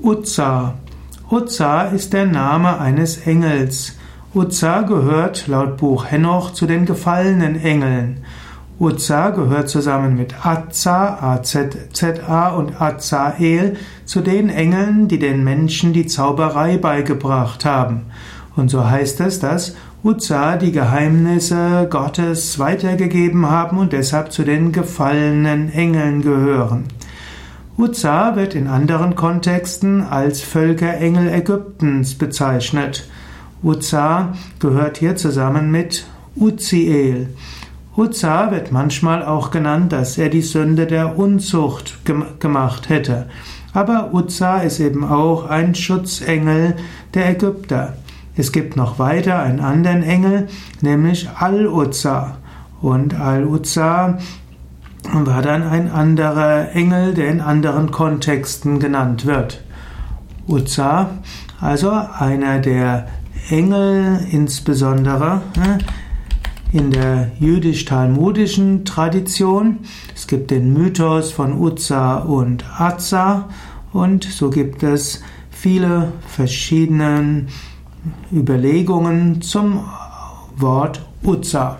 Uzza. Uzza ist der Name eines Engels. Uzza gehört laut Buch Henoch zu den gefallenen Engeln. Uzza gehört zusammen mit Azza, A-Z-Z-A und Azael zu den Engeln, die den Menschen die Zauberei beigebracht haben. Und so heißt es, dass Uzza die Geheimnisse Gottes weitergegeben haben und deshalb zu den gefallenen Engeln gehören. Uzza wird in anderen Kontexten als Völkerengel Ägyptens bezeichnet. Uzza gehört hier zusammen mit Uziel. Uzza wird manchmal auch genannt, dass er die Sünde der Unzucht gemacht hätte. Aber Uzza ist eben auch ein Schutzengel der Ägypter. Es gibt noch weiter einen anderen Engel, nämlich Al-Uzza. Und Al-Uzza war dann ein anderer Engel, der in anderen Kontexten genannt wird. Uzza, also einer der Engel, insbesondere ne, in der jüdisch-talmudischen Tradition. Es gibt den Mythos von Uzza und Azza und so gibt es viele verschiedene Überlegungen zum Wort Uzza.